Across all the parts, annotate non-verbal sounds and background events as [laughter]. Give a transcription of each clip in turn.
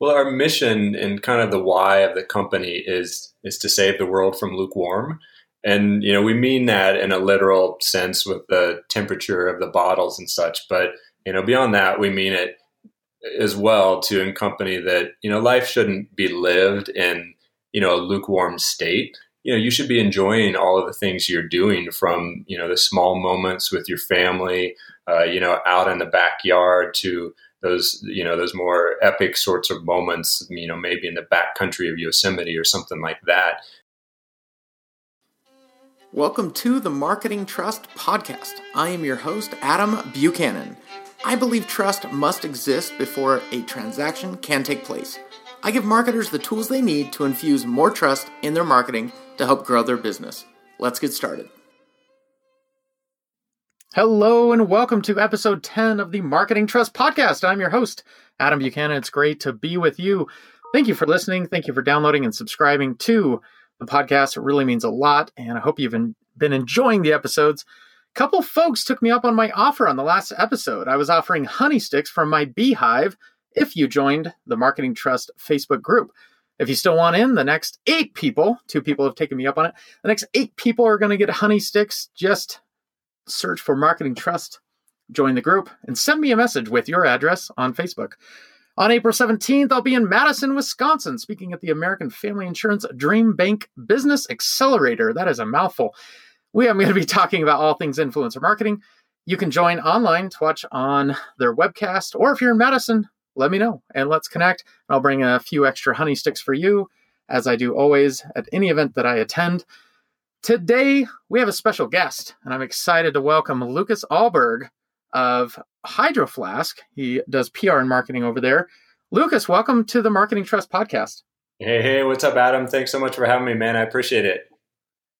Well, our mission and kind of the why of the company is is to save the world from lukewarm. And you know, we mean that in a literal sense with the temperature of the bottles and such, but you know, beyond that, we mean it as well to accompany that, you know, life shouldn't be lived in, you know, a lukewarm state. You know, you should be enjoying all of the things you're doing from, you know, the small moments with your family, uh, you know, out in the backyard to those you know those more epic sorts of moments you know maybe in the back country of yosemite or something like that. Welcome to the marketing trust podcast. I am your host adam buchanan. I believe trust must exist before a transaction can take place. I give marketers the tools they need to infuse more trust in their marketing to help grow their business. Let's get started Hello and welcome to episode 10 of the Marketing Trust Podcast. I'm your host, Adam Buchanan. It's great to be with you. Thank you for listening. Thank you for downloading and subscribing to the podcast. It really means a lot, and I hope you've been enjoying the episodes. A couple folks took me up on my offer on the last episode. I was offering honey sticks from my beehive if you joined the Marketing Trust Facebook group. If you still want in, the next eight people, two people have taken me up on it, the next eight people are going to get honey sticks just search for Marketing Trust, join the group, and send me a message with your address on Facebook. On April 17th, I'll be in Madison, Wisconsin, speaking at the American Family Insurance Dream Bank Business Accelerator. That is a mouthful. We are going to be talking about all things influencer marketing. You can join online to watch on their webcast, or if you're in Madison, let me know and let's connect. I'll bring a few extra honey sticks for you, as I do always at any event that I attend. Today, we have a special guest, and I'm excited to welcome Lucas Alberg of Hydro Flask. He does PR and marketing over there. Lucas, welcome to the Marketing Trust podcast. Hey, hey, what's up, Adam? Thanks so much for having me, man. I appreciate it.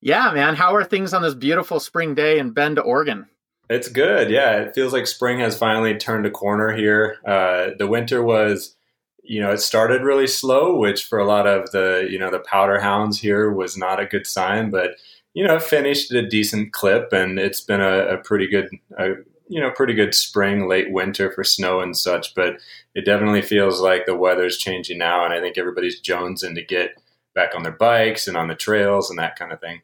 Yeah, man. How are things on this beautiful spring day in Bend, Oregon? It's good. Yeah, it feels like spring has finally turned a corner here. Uh, the winter was you know, it started really slow, which for a lot of the, you know, the powder hounds here was not a good sign, but, you know, finished a decent clip and it's been a, a pretty good, a, you know, pretty good spring, late winter for snow and such, but it definitely feels like the weather's changing now. And I think everybody's jonesing to get back on their bikes and on the trails and that kind of thing.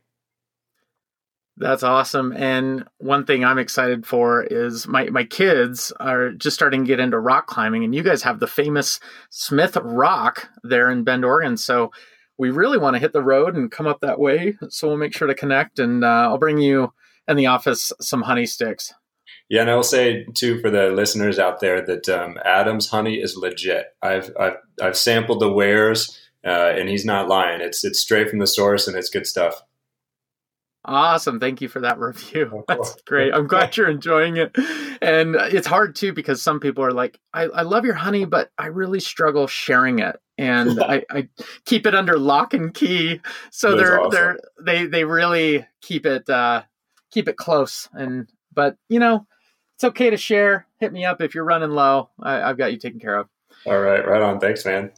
That's awesome. And one thing I'm excited for is my, my kids are just starting to get into rock climbing, and you guys have the famous Smith Rock there in Bend, Oregon. So we really want to hit the road and come up that way. So we'll make sure to connect, and uh, I'll bring you in the office some honey sticks. Yeah, and I will say too for the listeners out there that um, Adam's honey is legit. I've I've, I've sampled the wares, uh, and he's not lying. It's it's straight from the source, and it's good stuff. Awesome. Thank you for that review. [laughs] [laughs] That's great. I'm glad you're enjoying it. And it's hard too because some people are like, I, I love your honey, but I really struggle sharing it. And [laughs] I, I, keep it under lock and key. So That's they're awesome. they're they they really keep it uh keep it close. And but you know, it's okay to share. Hit me up if you're running low. I, I've got you taken care of. All right, right on. Thanks, man.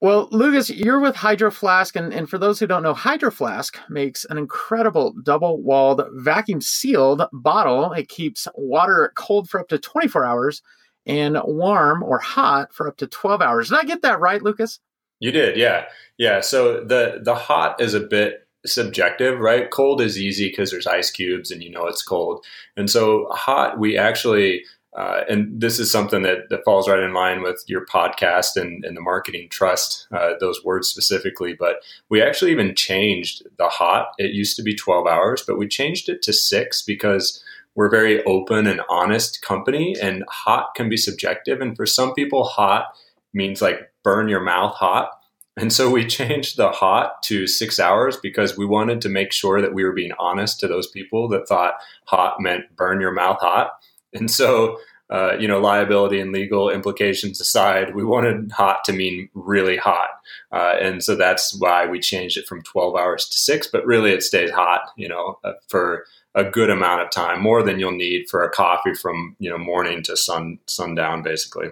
Well, Lucas, you're with Hydro Flask, and, and for those who don't know, Hydro Flask makes an incredible double walled, vacuum sealed bottle. It keeps water cold for up to 24 hours and warm or hot for up to 12 hours. Did I get that right, Lucas? You did, yeah. Yeah. So the the hot is a bit subjective, right? Cold is easy because there's ice cubes and you know it's cold. And so hot, we actually uh, and this is something that, that falls right in line with your podcast and, and the marketing trust, uh, those words specifically. But we actually even changed the hot. It used to be 12 hours, but we changed it to six because we're a very open and honest company, and hot can be subjective. And for some people, hot means like burn your mouth hot. And so we [laughs] changed the hot to six hours because we wanted to make sure that we were being honest to those people that thought hot meant burn your mouth hot. And so, uh, you know, liability and legal implications aside, we wanted hot to mean really hot. Uh, and so that's why we changed it from 12 hours to six, but really it stays hot, you know, uh, for a good amount of time, more than you'll need for a coffee from, you know, morning to sun sundown, basically.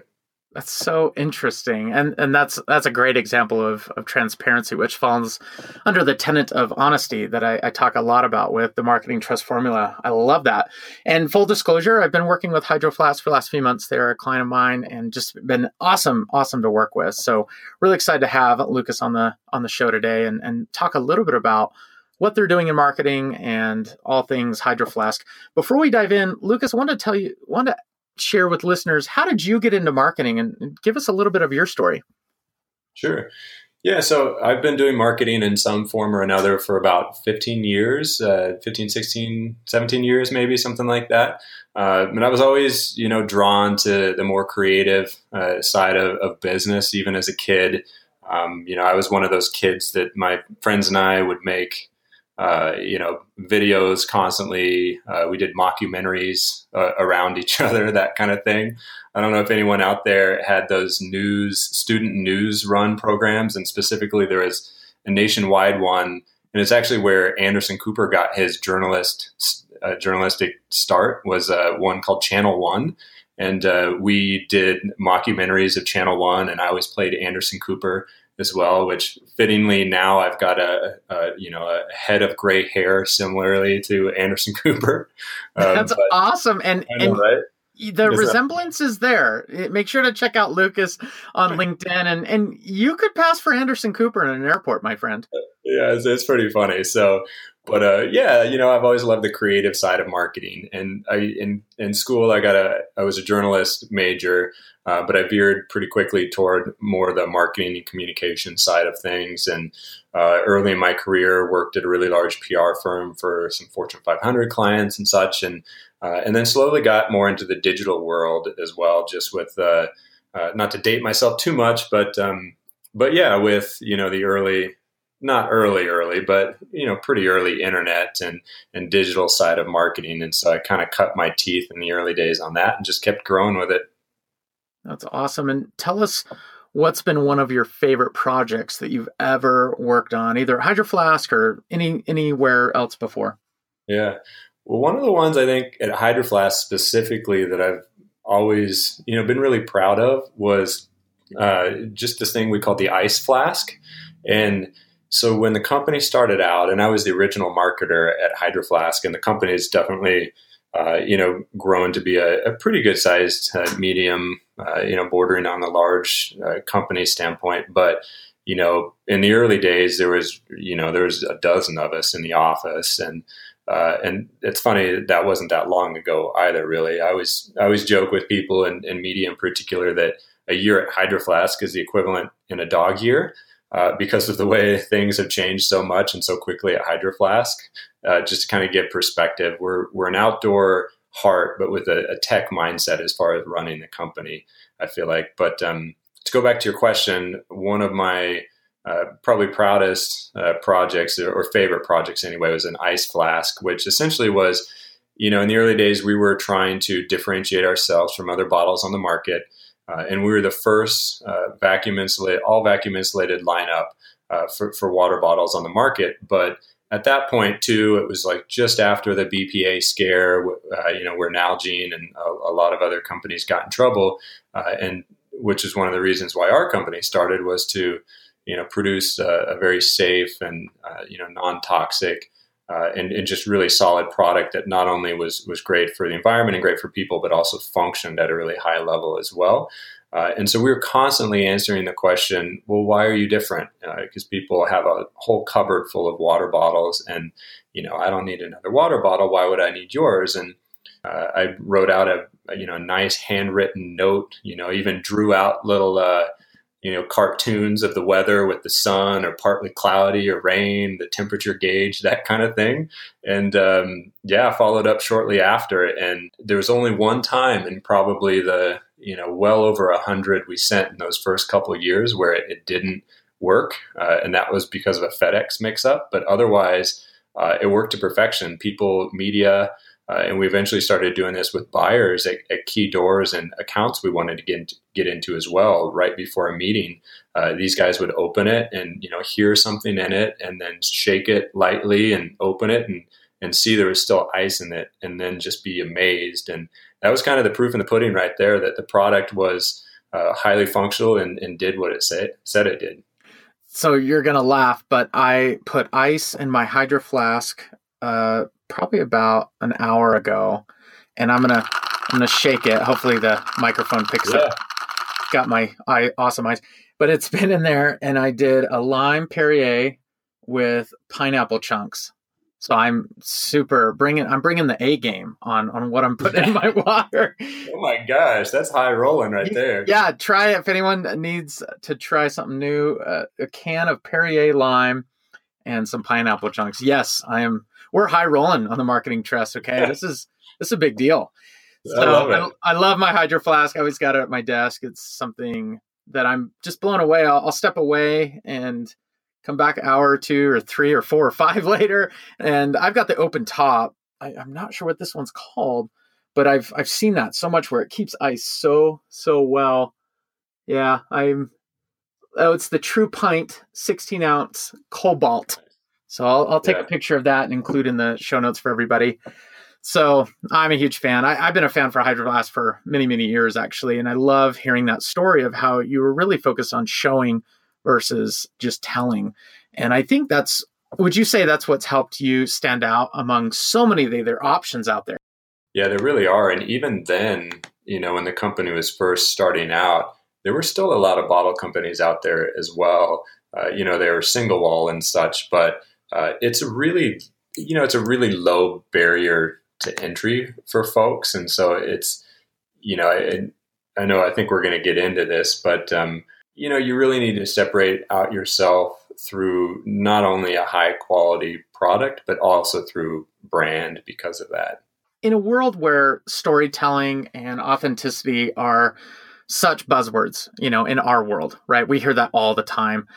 That's so interesting, and and that's that's a great example of of transparency, which falls under the tenet of honesty that I, I, talk a lot about with the marketing trust formula. I love that. And full disclosure, I've been working with Hydro Flask for the last few months. They're a client of mine, and just been awesome, awesome to work with. So really excited to have Lucas on the on the show today and and talk a little bit about what they're doing in marketing and all things Hydro Flask. Before we dive in, Lucas, I want to tell you, want to share with listeners how did you get into marketing? And give us a little bit of your story. Sure. Yeah so i've been doing marketing in some form or another for about 15 years uh, 15 16 17 years maybe something like that. Uh, and i was always you know drawn to the more creative uh, side of, of, business even as a kid. Um, you know i was one of those kids that my friends and i would make uh, you know, videos constantly. Uh, we did mockumentaries uh, around each [laughs] other, that kind of thing. I don't know if anyone out there had those news, student news run programs, and specifically there was a nationwide one, and it's actually where Anderson Cooper got his journalist uh, journalistic start. Was uh, one called Channel One, and we did mockumentaries of Channel One, and I always played Anderson Cooper as well, which fittingly now I've got a, a you know a head of gray hair similarly to Anderson [laughs] Cooper. Um, That's awesome, and, know, and right? the is resemblance that... is there. Make sure to check out Lucas on LinkedIn, and and you could pass for Anderson Cooper in an airport, my friend. Yeah, it's, it's pretty funny. So but uh, yeah, you know, I've always loved the creative side of marketing. And I in in school, I got a I was a journalist major, uh, but I veered pretty quickly toward more the marketing and communication side of things. And uh, early in my career, worked at a really large PR firm for some Fortune 500 clients and such, and uh, and then slowly got more into the digital world as well. Just with uh, uh, not to date myself too much, but um, but yeah, with you know the early not early early but you know pretty early internet and and digital side of marketing. And so i kind of cut my teeth in the early days on that and just kept growing with it. That's awesome. And tell us what's been one of your favorite projects that you've ever worked on either hydro flask or any anywhere else before? Yeah. Well one of the ones i think at hydro flask specifically that i've always you know been really proud of was uh, just this thing we call the ice flask. And so when the company started out, and I was the original marketer at Hydro Flask, and the company has definitely, uh, you know, grown to be a, a pretty good sized uh, medium, uh, you know, bordering on the large uh, company standpoint. But you know, in the early days, there was, you know, there was a dozen of us in the office, and uh, and it's funny that wasn't that long ago either. Really, I always I always joke with people in media in particular that a year at Hydro Flask is the equivalent in a dog year uh, because of the way [laughs] things have changed so much and so quickly at Hydro Flask. Uh, just to kind of give perspective, we're we're an outdoor heart, but with a, a, tech mindset as far as running the company. I feel like, but um, to go back to your question, one of my uh, probably proudest uh, projects or, or favorite projects anyway was an ice flask, which essentially was, you know, in the early days we were trying to differentiate ourselves from other bottles on the market. Uh, and we were the first uh, vacuum insulated, all vacuum insulated lineup uh, for, for water bottles on the market. But at that point, too, it was like just after the BPA scare, uh, you know, where Nalgene and a, a, lot of other companies got in trouble, uh, and which is one of the reasons why our company started was to, you know, produce a, a very safe and uh, you know non toxic uh, and, and, just really solid product that not only was was great for the environment and great for people, but also functioned at a really high level as well. Uh, and so we were constantly answering the question, well, why are you different? Because uh, people have a whole cupboard full of water bottles, and you know, I don't need another water bottle. Why would I need yours? And uh, I wrote out a, you know nice handwritten note. You know, even drew out little uh, you know cartoons of the weather with the sun or partly cloudy or rain the temperature gauge that kind of thing. And um, yeah followed up shortly after and there was only one time in probably the you know well over a hundred we sent in those first couple years where it, it didn't work uh, and that was because of a fedex mix up but otherwise uh, it worked to perfection. People media uh, and we eventually started doing this with buyers at, at, key doors and accounts we wanted to get into, get into as well. Right before a meeting, uh, these guys would open it and you know hear something in it, and then shake it lightly and open it and and see there was still ice in it, and then just be amazed. And that was kind of the proof in the pudding right there that the product was uh, highly functional and, and did what it say, said it did. So you're gonna laugh, but I put ice in my hydro flask uh, probably about an hour ago, and I'm gonna I'm gonna shake it. Hopefully the microphone picks yeah. up. Got my eye, awesome eyes, but it's [laughs] been in there, and I did a lime Perrier with pineapple chunks. So I'm super bringing. I'm bringing the A game on on what I'm putting in [laughs] my water. Oh my gosh, that's high rolling right there. Yeah, try it if anyone needs to try something new. Uh, a can of Perrier lime and some pineapple chunks. Yes, I am. We're high rolling on the marketing trust. Okay, this is this is a big deal. So I love, I, I love my hydro flask. I always got it at my desk. It's something that I'm just blown away. I'll, I'll step away and come back an hour or two or three or four or five [laughs] later and i've got the open top I, am not sure what this one's called but i've i've seen that so much where it keeps ice so so well yeah i'm oh it's the true pint 16 ounce cobalt so i'll, I'll take yeah. a picture of that and include in the show notes for everybody so i'm a huge fan I, have been a fan for Hydro Flask for many many years actually and i love hearing that story of how you were really focused on showing versus just telling. And I think that's, would you say that's what's helped you stand out among so many of the other options out there? Yeah, there really are. And even then, you know, when the company was first starting out, there were still a lot of bottle companies out there as well. Uh, you know, they were single wall and such, but uh, it's a really, you know, it's a really low barrier to entry for folks. And so it's, you know, I, I know I think we're going to get into this, but um, you know, you really need to separate out yourself through not only a high quality product, but also through brand because of that. In a world where storytelling and authenticity are such buzzwords, you know, in our world, right? We hear that all the time.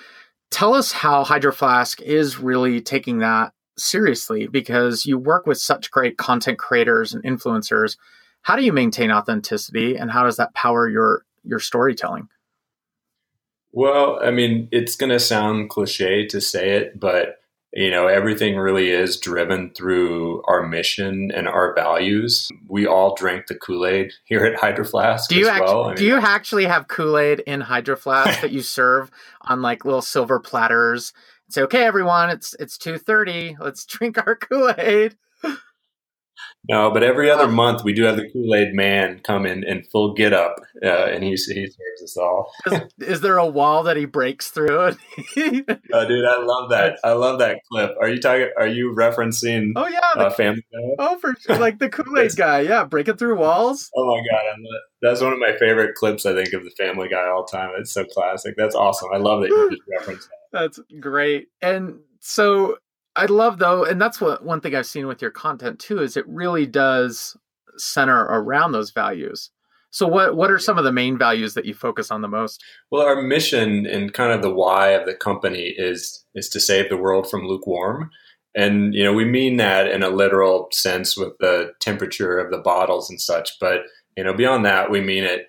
Tell us how Hydro Flask is really taking that seriously because you work with such great content creators and influencers. How do you maintain authenticity and how does that power your your storytelling? Well, I mean, it's going to sound cliche to say it, but you know, everything really is driven through our mission and our values. We all drink the Kool Aid here at Hydro Flask. Do you actually, well. I mean, do you actually have Kool Aid in Hydro Flask that you [laughs] serve on like little silver platters? Say, okay, everyone, it's it's two thirty. Let's [laughs] drink our Kool Aid. No, but every other month we do have the Kool Aid Man come in in full get up, uh, and he he serves us all. is, is, there a wall that he breaks through? [laughs] oh, dude, I love that. I love that clip. Are you talking? Are you referencing? Oh yeah, the, uh, Family Guy. Oh, for sure, like the Kool Aid guy. Yeah, breaking through walls. Oh my god, that's one of my favorite clips. I think of the Family Guy all time. It's so classic. That's awesome. I love that you just referenced that. That's great. And so I love though, and that's what one thing I've seen with your content too is it really does center around those values. So what what are some of the main values that you focus on the most? Well, our mission and kind of the why of the company is is to save the world from lukewarm. And you know, we mean that in a literal sense with the temperature of the bottles and such, but you know, beyond that, we mean it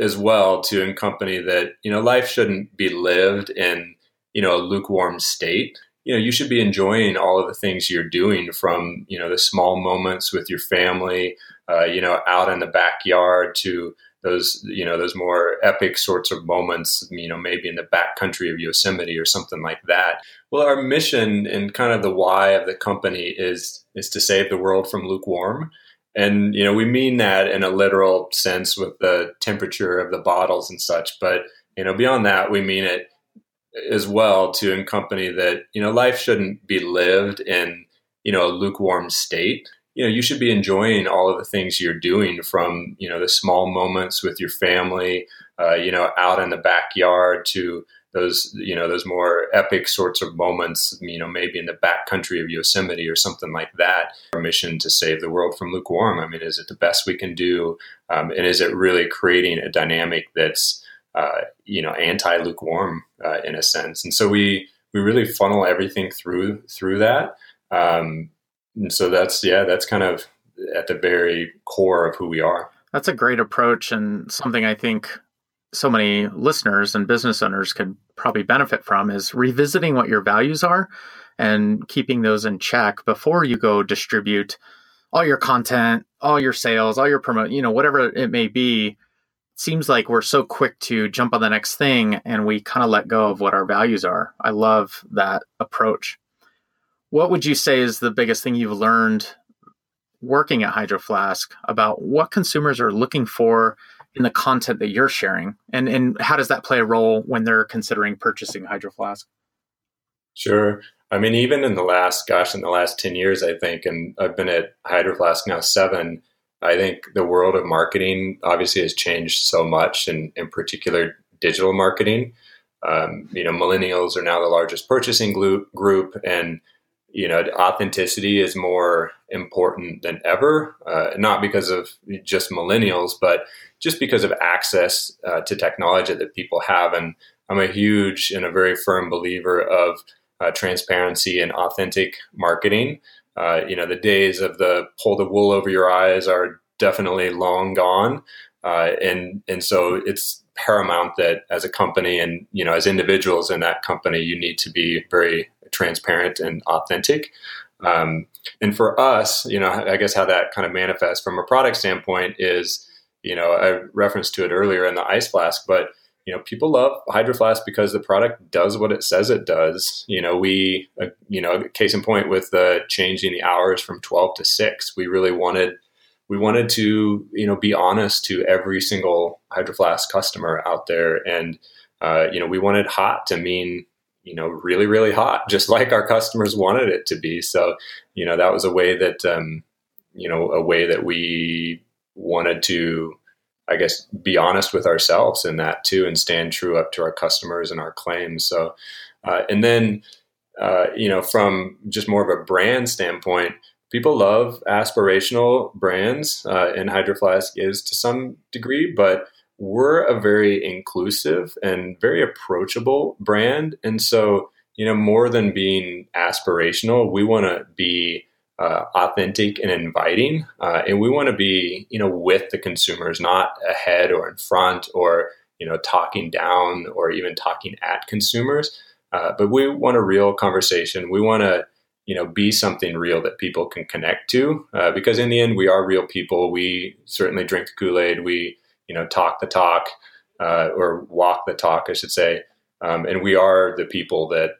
as well to accompany that, you know, life shouldn't be lived in, you know, a lukewarm state you know you should be enjoying all of the things you're doing from you know the small moments with your family uh, you know out in the backyard to those you know those more epic sorts of moments you know maybe in the back country of yosemite or something like that. Well our mission and kind of the why of the company is is to save the world from lukewarm. And you know we mean that in a literal sense with the temperature of the bottles and such but you know beyond that we mean it as well to accompany that you know life shouldn't be lived in you know a lukewarm state. You know you should be enjoying all of the things you're doing from you know the small moments with your family uh, you know out in the backyard to those you know those more epic sorts of moments you know maybe in the back country of yosemite or something like that. Our mission to save the world from lukewarm. I mean is it the best we can do? Um, and is it really creating a dynamic that's uh, you know anti lukewarm uh, in a sense, and so we we really funnel everything through through that. Um, and so that's yeah, that's kind of at the very core of who we are. That's a great approach and something I think so many listeners and business owners could probably benefit from is revisiting what your values are and keeping those in check before you go distribute all your content, all your sales, all your promote, you know, whatever it may be seems like we're so quick to jump on the next thing and we kind of let go of what our values are. I love that approach. What would you say is the biggest thing you've learned working at Hydro Flask about what consumers are looking for in the content that you're sharing? And, and how does that play a role when they're considering purchasing Hydro Flask? Sure. I mean, even in the last, gosh, in the last 10 years, I think, and I've been at Hydro Flask now seven, I think the world of marketing obviously has changed so much, and in particular, digital marketing. Um, you know, millennials are now the largest purchasing group, and you know, authenticity is more important than ever. Uh, not because of just millennials, but just because of access uh, to technology that people have. And I'm a huge and a very firm believer of uh, transparency and authentic marketing. Uh, you know, the days of the pull the wool over your eyes are definitely long gone, uh, and and so it's paramount that as a company and you know as individuals in that company, you need to be very transparent and authentic. Um, and for us, you know, I guess how that kind of manifests from a product standpoint is, you know, I referenced to it earlier in the ice flask, but you know, people love Hydro Flask because the product does what it says it does. You know, we, uh, you know, case in point with the changing the hours from 12 to 6, we really wanted, we wanted to, you know, be honest to every single Hydro Flask customer out there. And, uh, you know, we wanted hot to mean, you know, really, really hot, [laughs] just like our customers wanted it to be. So, you know, that was a way that, um, you know, a way that we wanted to, I guess, be honest with ourselves in that too, and stand true up to our customers and our claims. So, uh, and then, uh, you know, from just more of a brand standpoint, people love aspirational brands, uh, and Hydro Flask is to some degree, but we're a very inclusive and very approachable brand. And so, you know, more than being aspirational, we want to be uh, authentic and inviting. Uh, and we want to be, you know, with the consumers, not ahead or in front or, you know, talking down or even talking at consumers. Uh, but we want a real conversation. We want to, you know, be something real that people can connect to. Uh, because in the end, we are real people. We certainly drink the Kool Aid. We, you know, talk the talk uh, or walk the talk, I should say. Um, and we are the people that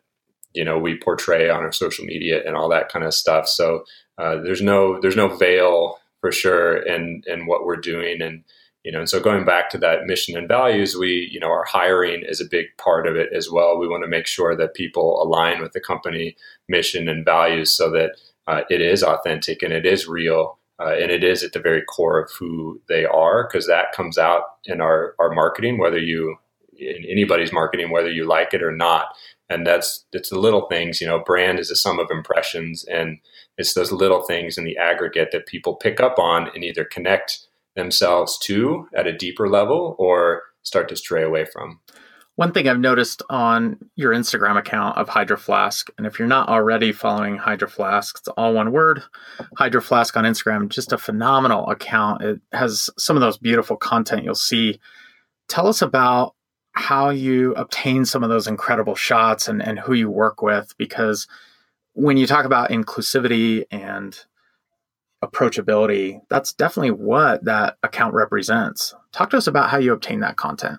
you know we portray on our social media and all that kind of stuff. So uh, there's no there's no veil for sure in in what we're doing. And you know and so going back to that mission and values we you know our hiring is a big part of it as well. We want to make sure that people align with the company mission and values so that uh, it is authentic and it is real uh, and it is at the very core of who they are because that comes out in our our marketing whether you in anybody's marketing whether you like it or not and that's it's the little things you know brand is a sum of impressions and it's those little things in the aggregate that people pick up on and either connect themselves to at a deeper level or start to stray away from one thing I've noticed on your Instagram account of Hydro Flask, and if you're not already following Hydro Flask, it's all one word. Hydro Flask on Instagram, just a phenomenal account. It has some of those beautiful content you'll see. Tell us about how you obtain some of those incredible shots and, and who you work with because when you talk about inclusivity and approachability that's definitely what that account represents. Talk to us about how you obtain that content.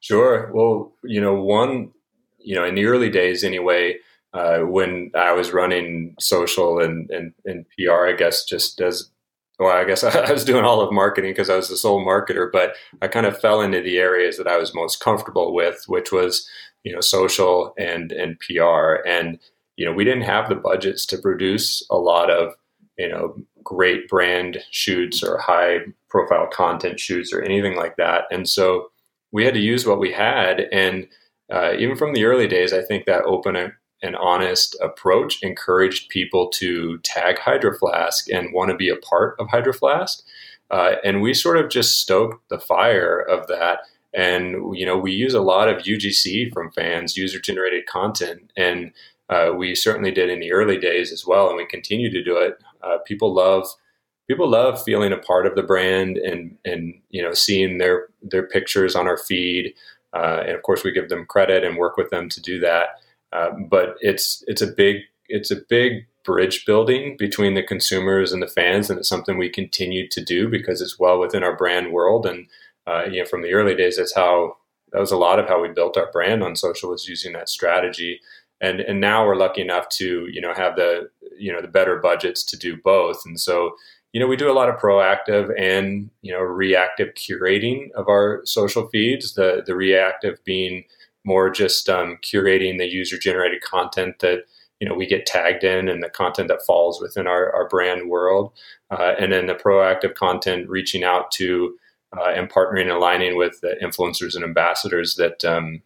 Sure. Well you know one you know in the early days anyway uh, when i was running social and, and, and pr i guess just as well, I guess [laughs] I was doing all of marketing because I was the sole marketer, but I kind of fell into the areas that I was most comfortable with, which was, you know, social and and PR. And you know, we didn't have the budgets to produce a lot of, you know, great brand shoots or high profile content shoots or anything like that. And so we had to use what we had. And uh, even from the early days, I think that open and honest approach encouraged people to tag Hydro Flask and want to be a part of Hydro Flask. Uh, and we sort of just stoked the fire of that. And, you know, we use a lot of UGC from fans, user generated content. And uh, we certainly did in the early days as well. And we continue to do it. Uh, people love. People love feeling a part of the brand and, and you know seeing their their pictures on our feed, uh, and of course we give them credit and work with them to do that. Uh, but it's it's a big it's a big bridge building between the consumers and the fans, and it's something we continue to do because it's well within our brand world. And uh, you know, from the early days, that's how that was a lot of how we built our brand on social was using that strategy. And and now we're lucky enough to you know have the you know the better budgets to do both. And so you know we do a lot of proactive and you know reactive curating of our social feeds. The the reactive being more just um, curating the user generated content that you know we get tagged in and the content that falls within our, our brand world. Uh, and then the proactive content reaching out to uh, and partnering and aligning with the influencers and ambassadors that um,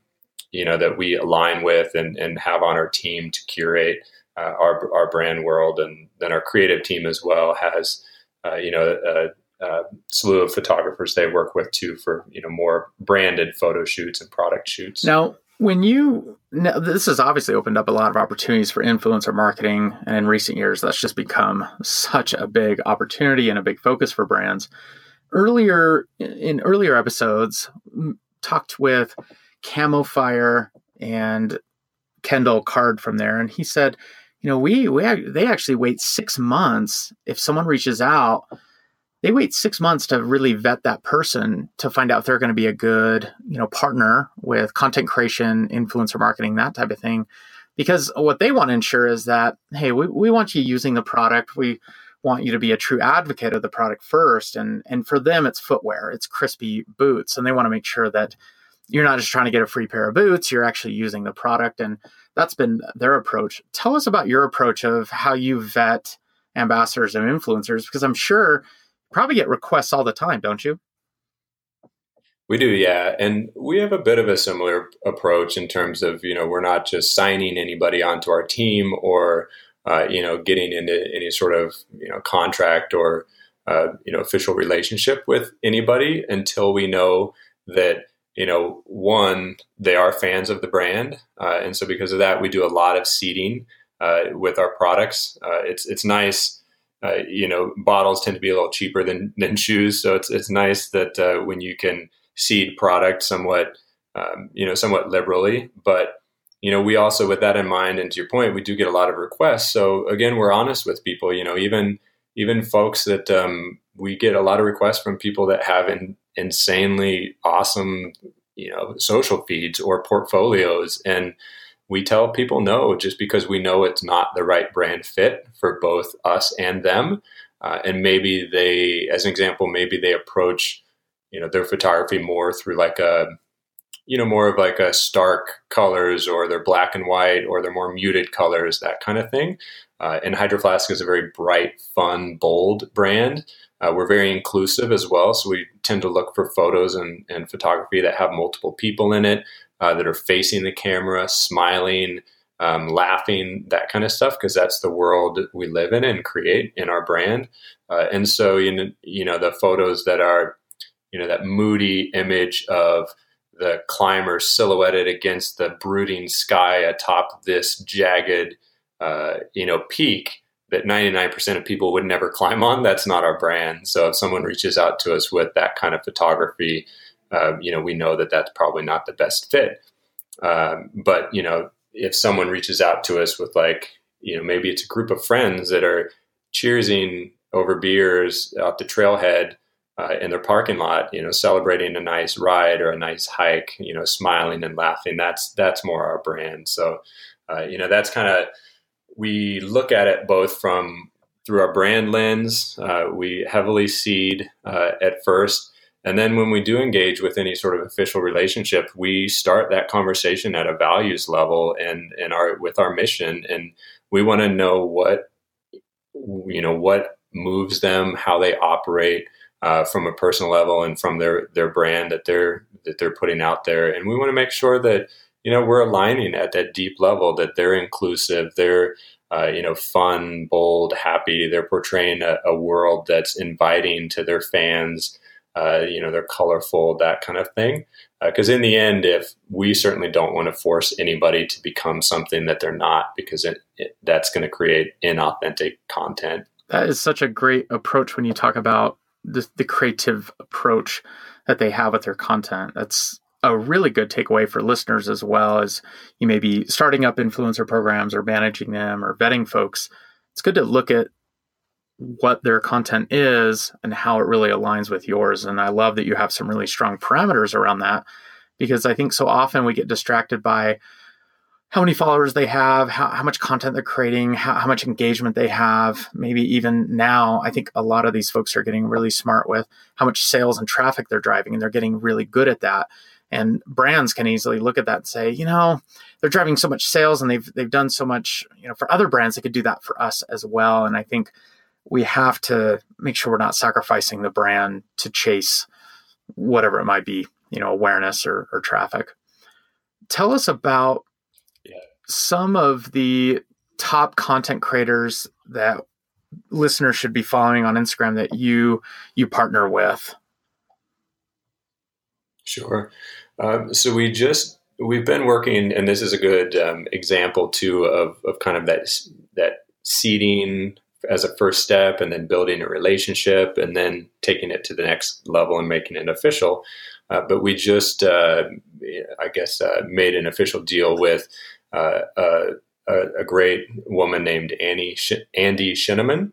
you know that we align with and, and have on our team to curate uh, our, our brand world. And then our creative team as well has uh, you know a, slew of photographers they work with too for you know more branded photo shoots and product shoots. Now when you now, this has obviously opened up a lot of opportunities for influencer marketing and in recent years that's just become such a big opportunity and a big focus for brands. Earlier in earlier episodes talked with Camofire and kendall card from there and he said you know we, we they actually wait six months. If someone reaches out they wait six months to really vet that person to find out if they're going to be a good you know partner with content creation influencer marketing that type of thing. Because what they want to ensure is that hey we, we want you using the product. We want you to be a true advocate of the product first and and for them it's footwear it's Crispi boots and they want to make sure that you're not just trying to get a free pair of boots you're actually using the product and that's been their approach. Tell us about your approach of how you vet ambassadors and influencers because i'm sure probably get requests all the time, don't you? We do, yeah. And we have a bit of a similar approach in terms of, you know, we're not just signing anybody onto our team or, uh, you know, getting into any sort of, you know, contract or, uh, you know, official relationship with anybody until we know that, you know, one, they are fans of the brand. Uh, and so because of that, we do a lot of seeding uh, with our products. Uh, it's, it's nice uh, you know, bottles tend to be a little cheaper than than shoes, so it's it's nice that uh, when you can seed product somewhat, um, you know, somewhat liberally. But you know, we also, with that in mind, and to your point, we do get a lot of requests. So again, we're honest with people. You know, even even folks that um, we get a lot of requests from people that have in, insanely awesome, you know, social feeds or portfolios and we tell people no just because we know it's not the right brand fit for both us and them. Uh, and maybe they, as an example, maybe they approach, you know, their photography more through like a, you know, more of like a stark colors or they're black and white or they're more muted colors, that kind of thing. Uh, and Hydro Flask is a very bright, fun, bold brand. Uh, we're very inclusive as well, so we tend to look for photos and, and photography that have multiple people in it, uh, that are facing the camera, smiling, um, laughing, that kind of stuff, because that's the world we live in and create in our brand. Uh, and so, you know, you know, the photos that are, you know, that moody image of the climber silhouetted against the brooding sky atop this jagged, uh, you know, peak that 99% of people would never climb on. That's not our brand. So if someone reaches out to us with that kind of photography, uh, you know, we know that that's probably not the best fit. Um, but you know, if someone reaches out to us with like, you know, maybe it's a group of friends that are cheersing over beers out the trailhead uh, in their parking lot, you know, celebrating a nice ride or a nice hike, you know, smiling and laughing. That's that's more our brand. So, uh, you know, that's kind of we look at it both from through our brand lens. Uh, we heavily seed uh, at first and then when we do engage with any sort of official relationship, we start that conversation at a values level and, and our with our mission. And we want to know what you know what moves them, how they operate uh, from a personal level and from their their brand that they're that they're putting out there. And we want to make sure that you know we're aligning at that deep level that they're inclusive, they're uh, you know, fun, bold, happy. They're portraying a, a, world that's inviting to their fans uh, you know, they're colorful, that kind of thing. Because uh, in the end, if we certainly don't want to force anybody to become something that they're not, because it, it, that's going to create inauthentic content. That is such a great approach when you talk about the, the creative approach that they have with their content. That's a really good takeaway for listeners as well as you may be starting up influencer programs or managing them or vetting folks it's good to look at what their content is and how it really aligns with yours. And I love that you have some really strong parameters around that because I think so often we get distracted by how many followers they have, how, how much content they're creating, how, how much engagement they have. Maybe even now, I think a lot of these folks are getting really smart with how much sales and traffic they're driving, and they're getting really good at that. And brands can easily look at that and say, you know, they're driving so much sales and they've they've done so much, you know, for other brands, they could do that for us as well. And I think we have to make sure we're not sacrificing the brand to chase whatever it might be, you know, awareness or, or traffic. Tell us about yeah. some of the top content creators that listeners should be following on Instagram that you you partner with. Sure. Um, so we just we've been working, and this is a good um, example too of of kind of that that seeding as a first step and then building a relationship and then taking it to the next level and making it official. Uh, but we just, uh, I guess, uh, made an official deal with uh, a, a, great woman named Annie Sh- Andy Shinneman.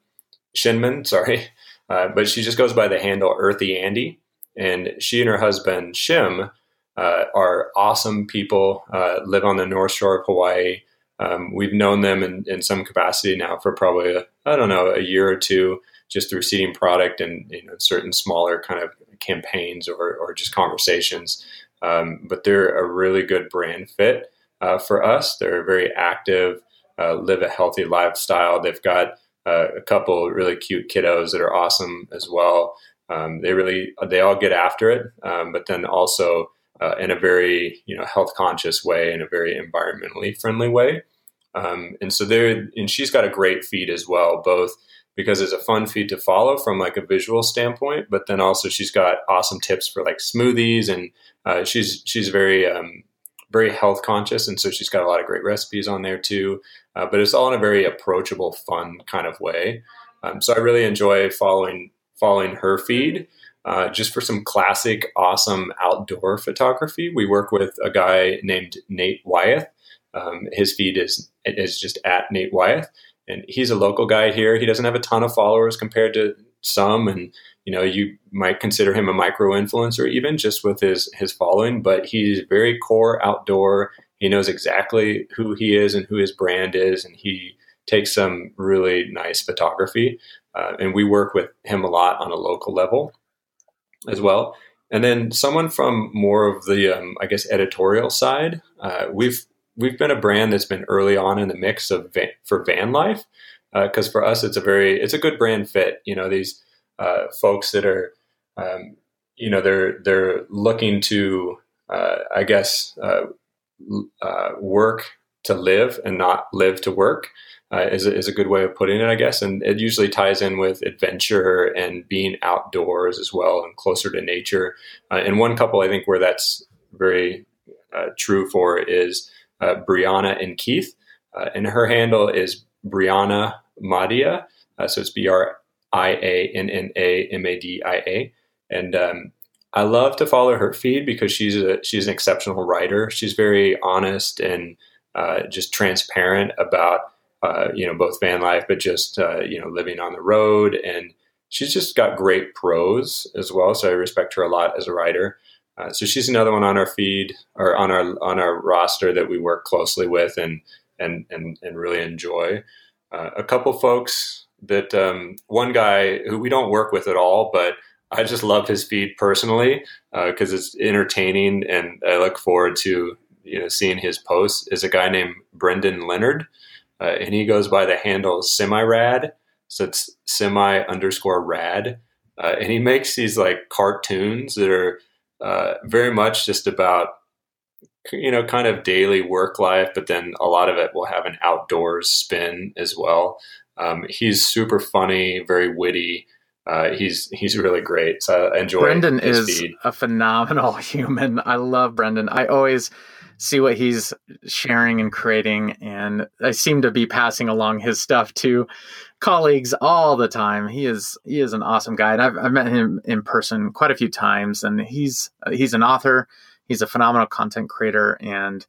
Shinman, sorry, [laughs] uh, but she just goes by the handle Earthy Andy, and she and her husband Shim uh, are awesome people. live on the North Shore of Hawaii. Um, we've known them in, in some capacity now for probably I don't know a year or two, just through seeding product and you know, certain smaller kind of campaigns or, or just conversations. Um, but they're a really good brand fit uh, for us. They're very active, uh, live a healthy lifestyle. They've got uh, a couple really cute kiddos that are awesome as well. Um, they really they all get after it, um, but then also uh, in a very you know health conscious way, in a very environmentally friendly way. Um, and so there, and she's got a great feed as well, both because it's a fun feed to follow from like a visual standpoint, but then also she's got awesome tips for like smoothies, and uh, she's she's very um, very health conscious, and so she's got a lot of great recipes on there too. Uh, but it's all in a very approachable, fun kind of way. Um, so I really enjoy following following her feed. Uh, just for some classic, awesome outdoor photography, we work with a guy named Nate Wyeth. Um, his feed is is just at Nate Wyeth, and he's a local guy here. He doesn't have a ton of followers compared to some, and you know you might consider him a micro influencer even just with his his following. But he's very core outdoor. He knows exactly who he is and who his brand is, and he takes some really nice photography. Uh, and we work with him a lot on a local level as well. And then someone from more of the, um, I guess, editorial side. Uh, we've we've been a brand that's been early on in the mix of van, for van life because uh, for us it's a very it's a good brand fit. You know these uh, folks that are um, you know they're they're looking to uh, I guess uh, uh, work to live and not live to work uh, is, a, is a good way of putting it, I guess. And it usually ties in with adventure and being outdoors as well and closer to nature. And one couple I think where that's very true for is uh, Brianna and Keith. Uh, and her handle is Brianna Madia. Uh, so it's B R I A N N A M A D I A. And um, I love to follow her feed because she's a she's an exceptional writer. She's very honest and just transparent about uh, you know, both van life, but just, uh, you know, living on the road. And she's just got great prose as well. So I respect her a lot as a writer. Uh, so she's another one on our feed or on our on our roster that we work closely with and and and, and really enjoy. Uh, a couple folks that um, one guy who we don't work with at all, but I just love his feed personally because uh, it's entertaining and I look forward to you know seeing his posts. Is a guy named Brendan Leonard uh, and he goes by the handle semi rad. So it's semi underscore rad. Uh, and he makes these like cartoons that are uh, very much just about, you know, kind of daily work life, but then a lot of it will have an outdoors spin as well. Um, he's super funny, very witty. Uh, he's he's really great. So I enjoy. Brendan is feed. a phenomenal [laughs] human. I love Brendan. I always see what he's sharing and creating. And I seem to be passing along his stuff to colleagues all the time. He is he is an awesome guy, and I've, I've met him in person quite a few times. And he's he's an author. He's a phenomenal content creator, and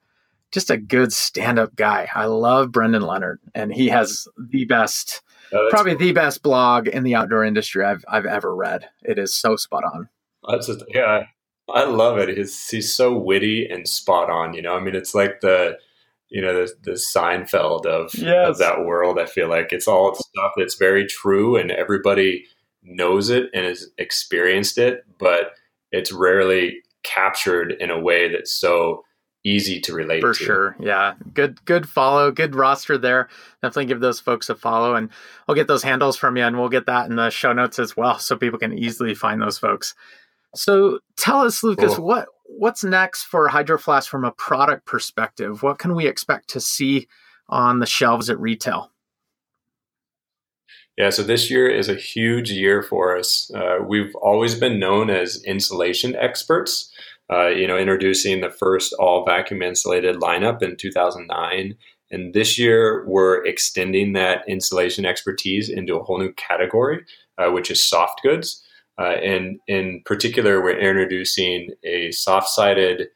just a good stand-up guy. I love Brendan Leonard, and he has the best, Oh, probably cool. the best blog in the outdoor industry I've I've ever read. It is so spot on. That's just, yeah, I love it. He's he's so witty and spot on. You know, I mean, it's like the you know the the Seinfeld of Yes. of that world. I feel like it's all stuff that's very true, and everybody knows it and has experienced it, but it's rarely captured in a way that's so easy to relate For to. sure. Yeah. Good good follow. Good roster there. Definitely give those folks a follow and I'll get those handles from you and we'll get that in the show notes as well so people can easily find those folks. So tell us, Lucas, Cool. what what's next for Hydro Flask from a product perspective? What can we expect to see on the shelves at retail? Yeah, so this year is a huge year for us. Uh, we've always been known as insulation experts. Uh, you know, introducing the first all vacuum insulated lineup in 2009, and this year we're extending that insulation expertise into a whole new category, uh, which is soft goods. Uh, and in particular, we're introducing a soft-sided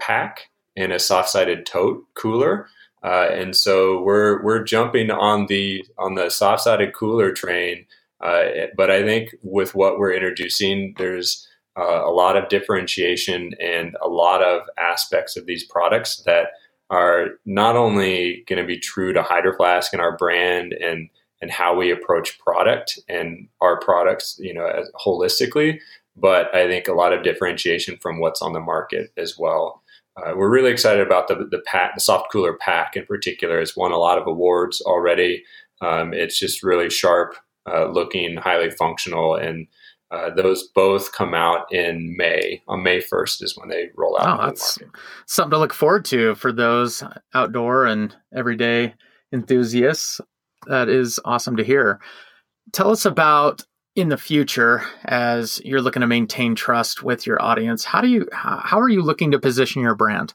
pack and a soft-sided tote cooler. Uh, and so we're we're jumping on the on the soft-sided cooler train. Uh, but I think with what we're introducing, there's uh, a lot of differentiation and a lot of aspects of these products that are not only going to be true to Hydro Flask and our brand and and how we approach product and our products, you know, as, holistically, but I think a lot of differentiation from what's on the market as well. Uh, we're really excited about the the pack, the soft cooler pack in particular. It's won a lot of awards already. Um, it's just really sharp uh, looking, highly functional, and uh, those both come out in May. On May first is when they roll out. Oh, that's something to look forward to for those outdoor and everyday enthusiasts. That is awesome to hear. Tell us about in the future as you're looking to maintain trust with your audience. How do you how are you looking to position your brand?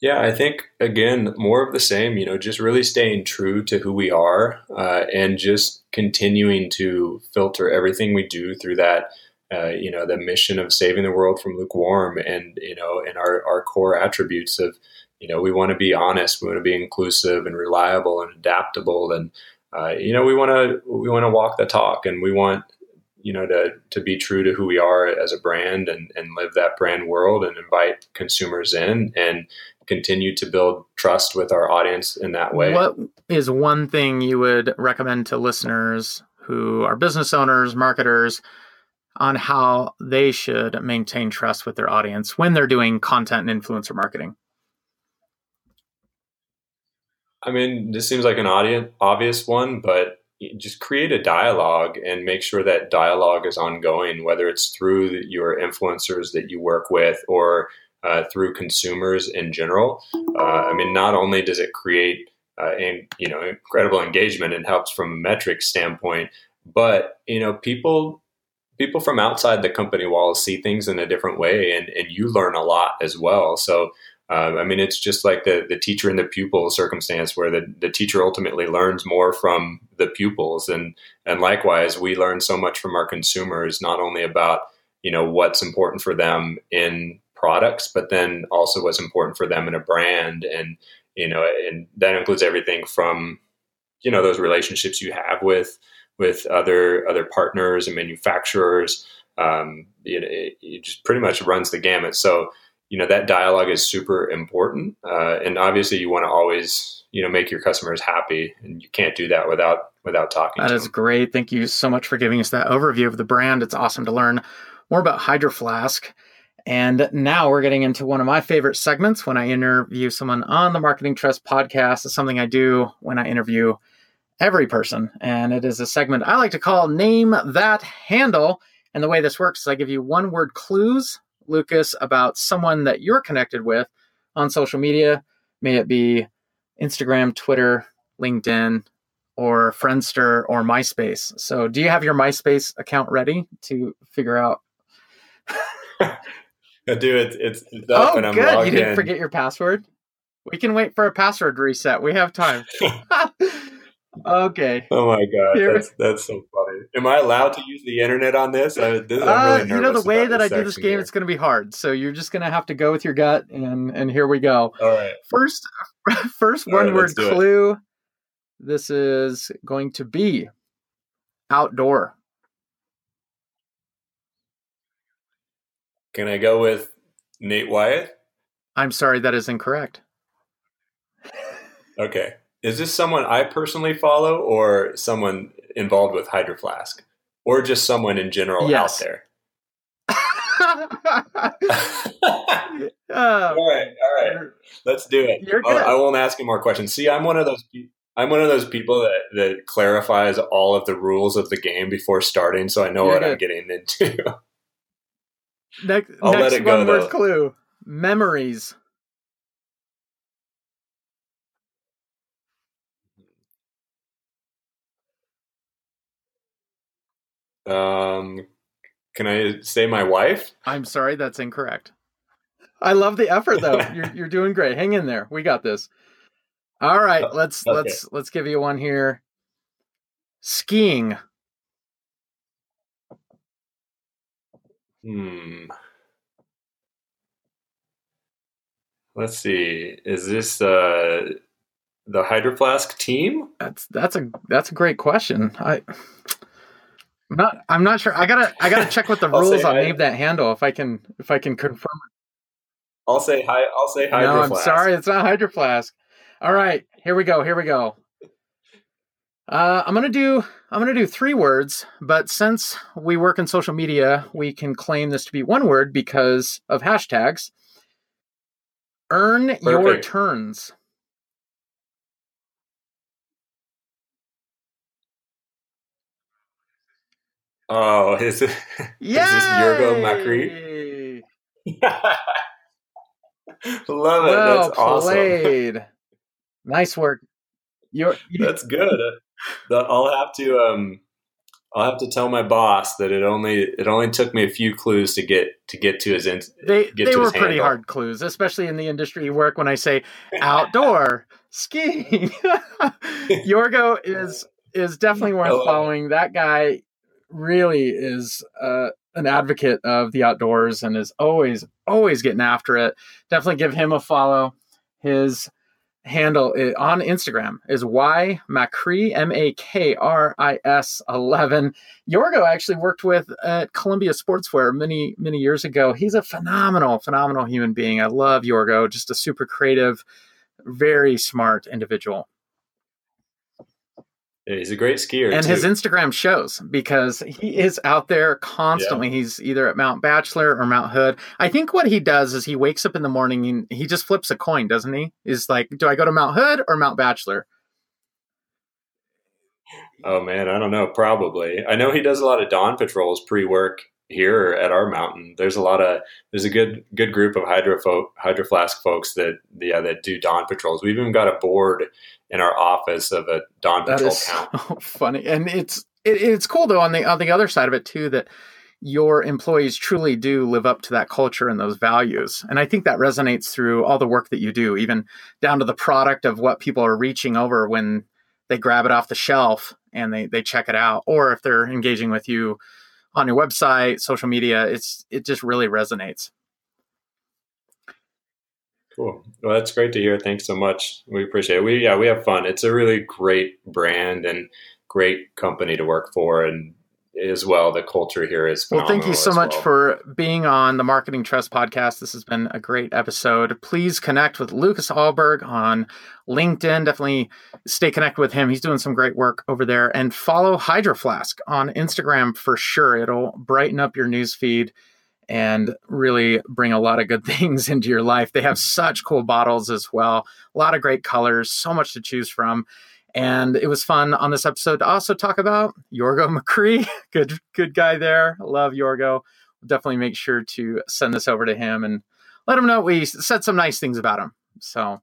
Yeah, I think again more of the same. You know, just really staying true to who we are, uh, and just continuing to filter everything we do through that. Uh, you know, the mission of saving the world from lukewarm, and you know, and our our core attributes of, you know, we want to be honest, we want to be inclusive and reliable and adaptable, and uh, you know, we want to we want to walk the talk, and we want you know to to be true to who we are as a brand and and live that brand world and invite consumers in and continue to build trust with our audience in that way. What is one thing you would recommend to listeners who are business owners, marketers, on how they should maintain trust with their audience when they're doing content and influencer marketing? I mean, this seems like an audience, obvious one, but just create a dialogue and make sure that dialogue is ongoing, whether it's through your influencers that you work with or uh, through consumers in general. Uh, I mean, not only does it create uh, and you know incredible engagement and helps from a metric standpoint, but you know people people from outside the company walls see things in a different way, and and you learn a lot as well. So. Um, I mean, it's just like the, the teacher and the pupil circumstance where the, the teacher ultimately learns more from the pupils. And, and likewise, we learn so much from our consumers, not only about, you know, what's important for them in products, but then also what's important for them in a brand. And, you know, and that includes everything from, you know, those relationships you have with, with other, other partners and manufacturers. Um, it, it, just pretty much runs the gamut. So, you know that dialogue is super important uh, and obviously you want to always you know make your customers happy and you can't do that without without talking That to is them. great. Thank you so much for giving us that overview of the brand. It's awesome to learn more about Hydro Flask. And now we're getting into one of my favorite segments when I interview someone on the Marketing Trust podcast. It's something I do when I interview every person. And it is a segment I like to call Name That Handle. And the way this works is I give you one word clues, Lucas, about someone that you're connected with on social media. May it be Instagram, Twitter, LinkedIn, or Friendster or MySpace. So, do you have your MySpace account ready to figure out? [laughs] I do it it's, it's up oh, and I'm good. logged You didn't in. forget your password. We can wait for a password reset. We have time. [laughs] [laughs] Okay. Oh my god, Here- that's that's so funny. Am I allowed to use the internet on this? I, this I'm Uh, really you know the way that I do this game, here. it's going to be hard. So you're just going to have to go with your gut, and and here we go. All right. First, [laughs] first All right, one word let's it. clue. This is going to be outdoor. Can I go with Nate Wyatt? I'm sorry, that is incorrect. Okay. Is this someone I personally follow or someone involved with Hydro Flask? Or just someone in general Yes. out there? [laughs] All right, all right. Let's do it. Oh, good. I won't ask you more questions. See, I'm one of those pe- I'm one of those people that, that clarifies all of the rules of the game before starting so I know You're what I'm getting into. next I'll let next it go, one word though. clue. Memories. Um can I say my wife? I'm sorry, that's incorrect. I love the effort though. [laughs] You're you're doing great. Hang in there. We got this. All right, let's Okay. let's let's give you one here. Skiing. Hmm. Let's see. Is this uh the Hydro Flask team? That's that's a that's a great question. I I'm not I'm not sure. I gotta I gotta check with the [laughs] rules on name that handle if I can if I can confirm. I'll say hi. I'll say Hydro no, I'm Flask. sorry, it's not Hydro Flask. All right, here we go. Here we go. Uh, I'm gonna do I'm gonna do three words, but since we work in social media, we can claim this to be one word because of hashtags. Earn your turns. Oh, is it? [laughs] Yeah, this Yorgo Macri? [laughs] Love it. Well That's awesome. played. nice work. You're, you, That's good. I'll have to um I'll have to tell my boss that it only it only took me a few clues to get to get to his in, they they were pretty handle. hard clues, especially in the industry you work. When I say outdoor skiing, [laughs] Yorgo is is definitely worth it. following. That guy really is uh, an advocate of the outdoors and is always always getting after it. Definitely give him a follow. His handle on Instagram is y macri m a k r i s eleven. Yorgo actually worked with at Columbia Sportswear many many years ago. He's a phenomenal phenomenal human being. I love Yorgo. Just a super creative, very smart individual. Yeah, he's a great skier and too. his Instagram shows because he is out there constantly. He's either at Mount Bachelor or Mount Hood. I think what he does is he wakes up in the morning and he just flips a coin, doesn't he? Is like, do I go to Mount Hood or Mount Bachelor? oh man, I don't know. Probably. I know he does a lot of dawn patrols pre-work here at our mountain. There's a lot of there's a good good group of hydro folk, hydro flask folks that yeah that do dawn patrols. We've even got a board in our office of a dawn That patrol is count. [laughs] so funny, and it's it, it's cool though on the on the other side of it too that your employees truly do live up to that culture and those values. And I think that resonates through all the work that you do, even down to the product of what people are reaching over when they grab it off the shelf and they, they check it out. Or if they're engaging with you on your website, social media, it's it just really resonates. Cool. Well, that's great to hear. Thanks so much. We appreciate it. We yeah, we have fun. It's a really great brand and great company to work for, and as well, the culture here is. Well, thank you so much well. for being on the Marketing Trust podcast. This has been a great episode. Please connect with Lucas Alberg on LinkedIn. Definitely stay connected with him. He's doing some great work over there. And follow Hydro Flask on Instagram for sure. It'll brighten up your news feed and really bring a lot of good [laughs] things into your life. They have such cool bottles as well, a lot of great colors, so much to choose from. And it was fun on this episode to also talk about Yorgo McCree. [laughs] good, good guy there. Love Yorgo. Definitely make sure to send this over to him and let him know we said some nice things about him. So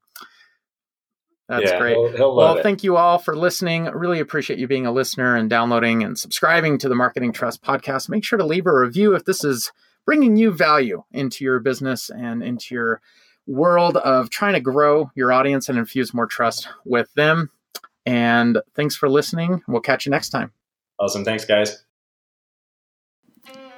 that's yeah, great. He'll, he'll Well, thank you all for listening. Really appreciate you being a listener and downloading and subscribing to the Marketing Trust podcast. Make sure to leave a review if this is bringing you value into your business and into your world of trying to grow your audience and infuse more trust with them. And thanks for listening. We'll catch you next time. Awesome. Thanks, guys.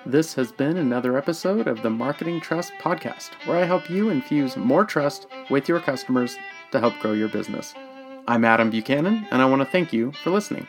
This has been another episode of the Marketing Trust Podcast, where I help you infuse more trust with your customers to help grow your business. I'm Adam Buchanan, and I want to thank you for listening.